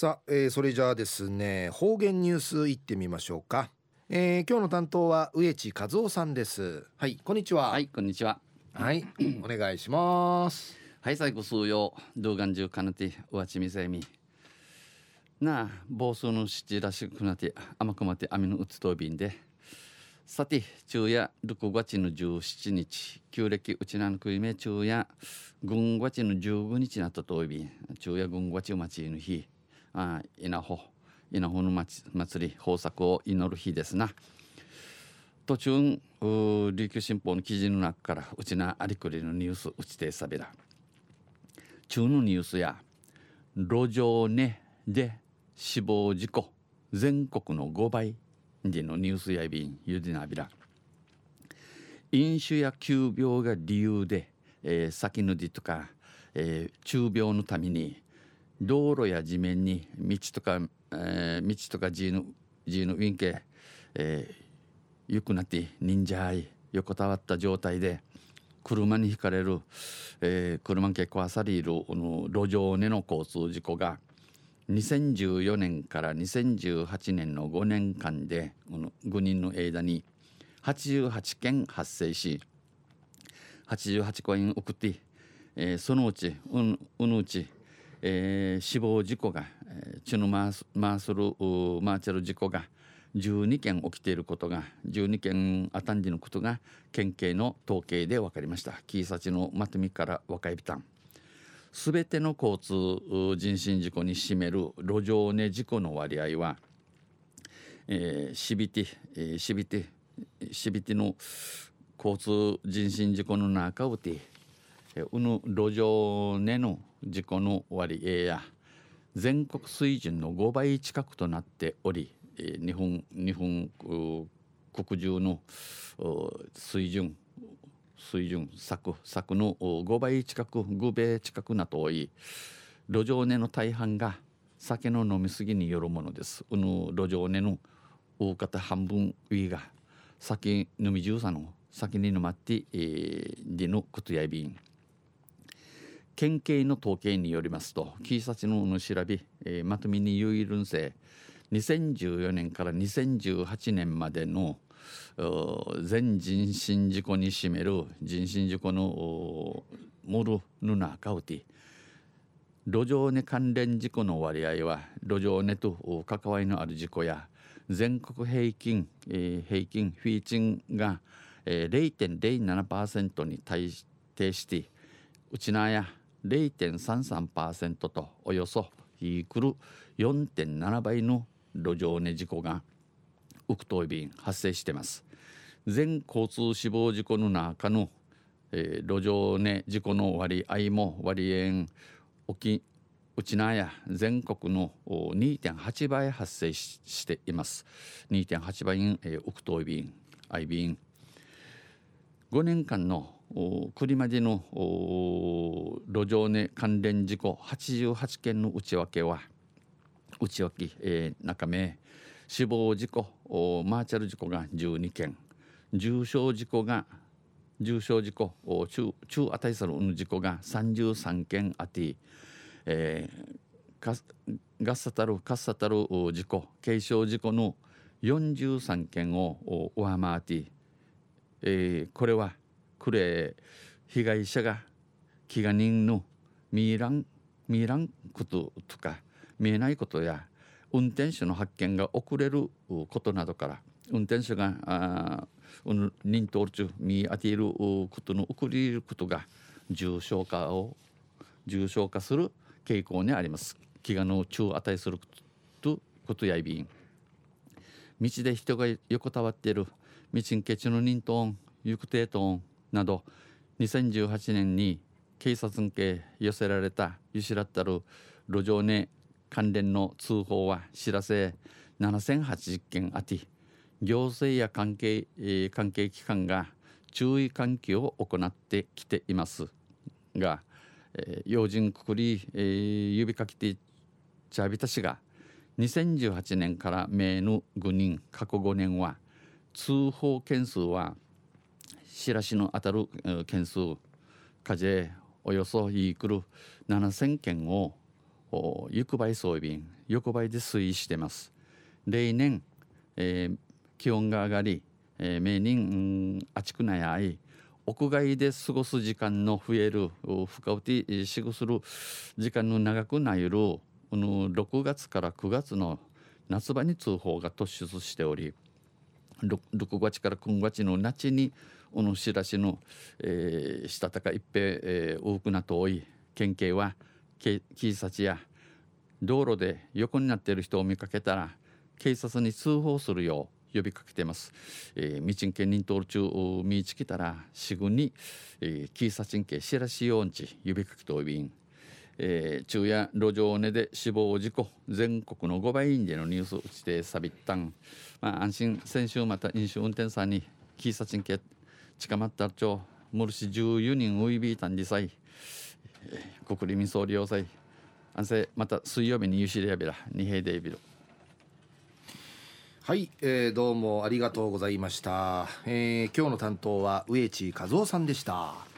さあ、えー、それじゃあですね方言ニュースいってみましょうか、えー、今日の担当は植地和夫さんです。はいこんにちは。はいこんにちは。はい お願いします。はい最後数曜動画中かなてうわちみせみ。なあ暴走の七らしくなって甘くまって網のうつとびんで。さて昼夜6月の17日。旧暦うちなのくいめ昼夜軍月の15日なったとびん。昼夜軍月町の日あ稲穂稲穂の祭り豊作を祈る日ですな。途中琉球新報の記事の中からうちなありくりのニュースうちてさびら。中のニュースや路上ねで死亡事故全国の5倍でのニュースやびんゆでなびら。飲酒や急病が理由で、えー、先ぬりとか、えー、中病のために道路や地面に道とか、えー、道とか地の地のウィンケ、えー、ゆくなって忍者い横たわった状態で車にひかれる、えー、車結構あさりるの路上での交通事故が2014年から2018年の5年間でこの5人の間に88件発生し88個円送って、えー、そのうちうんうのうち、えー、死亡事故が、えー、チュヌマーマースルマーチャル事故が12件起きていることが12件あたんじのことが県警の統計で分かりました。キーサチのまとめから若いびたんすべての交通人身事故に占める路上寝事故の割合は、えー、しびて、えー、しびてしびての交通人身事故の中をて、えー、うぬ路上寝の事故の割合や全国水準の5倍近くとなっており、日本日本国中の水準水準柵柵の5倍近く5倍近くなと多い路上寝の大半が酒の飲み過ぎによるものです。うぬ路上寝の大方半分上が酒飲み重さの酒に飲まって、えー、でのことやびん。県警の統計によりますと、キーサチの調べ、えー、まとめに有意論性、2014年から2018年までの全人身事故に占める人身事故のモルヌナカウティ路上寝関連事故の割合は路上寝と関わりのある事故や全国平均、えー、平均フィーチンが、えー、0.07%に対してしてうちなや0.33%とおよそイークル4.7倍の路上寝事故がウクトイ便発生してます。全交通死亡事故の中の、えー、路上寝事故の割合も割合沖うちなや全国の2.8倍発生しています。2.8倍、えー、ウクトイ便アイ便5年間の栗までの路上寝関連事故88件の内訳は内訳、えー、中目死亡事故マーチャル事故が12件重傷事故が重傷事故中中値する事故が33件あって、えー、ガッサタルカッサタル事故軽傷事故の43件を上回って、えー、これはクレ被害者が怪我人の見らん見らんこととか見えないことや運転手の発見が遅れることなどから運転手があ認通る中見当てることの遅れることが重症化を重症化する傾向にあります飢餓の中値するとことやいびん道で人が横たわっている道んけちの認ン行く程度など2018年に警察に寄せられたゆしらったる路上寝関連の通報は知らせ7080件あり行政や関係,、関係機関が注意喚起を行ってきています。が、えー、要人くくり、えー、指かけてちゃびたしが2018年から名の5人過去5年は通報件数は知らしの当たる件数課税およそイークル7000件を行くばい装備横ばいで推移してます。例年、えー、気温が上がり、えー、明人、うん、暑くないあい屋外で過ごす時間の増える深うてしぐする時間の長くなるこの6月から9月の夏場に通報が突出しており 6, 6月から9月の夏にこの知らしの、えー、したたか一平、えー、多くなと多い県警は警察や道路で横になっている人を見かけたら警察に通報するよう呼びかけています。えー、道んけ人通る中見つけたらすぐに、えー、警察んけ知らしようんち呼びかけておびん。えー、昼夜路上寝で死亡事故全国の5倍員でのニュース打ちてさびったん、まあ、安心先週また飲酒運転さんに警察んけ近まったちょ。もるし14人ウイビータンリサイ国立民総理要塞安静また水曜日にユシレアビラ二平デイビルはい、えー、どうもありがとうございました、えー、今日の担当は植地和夫さんでした。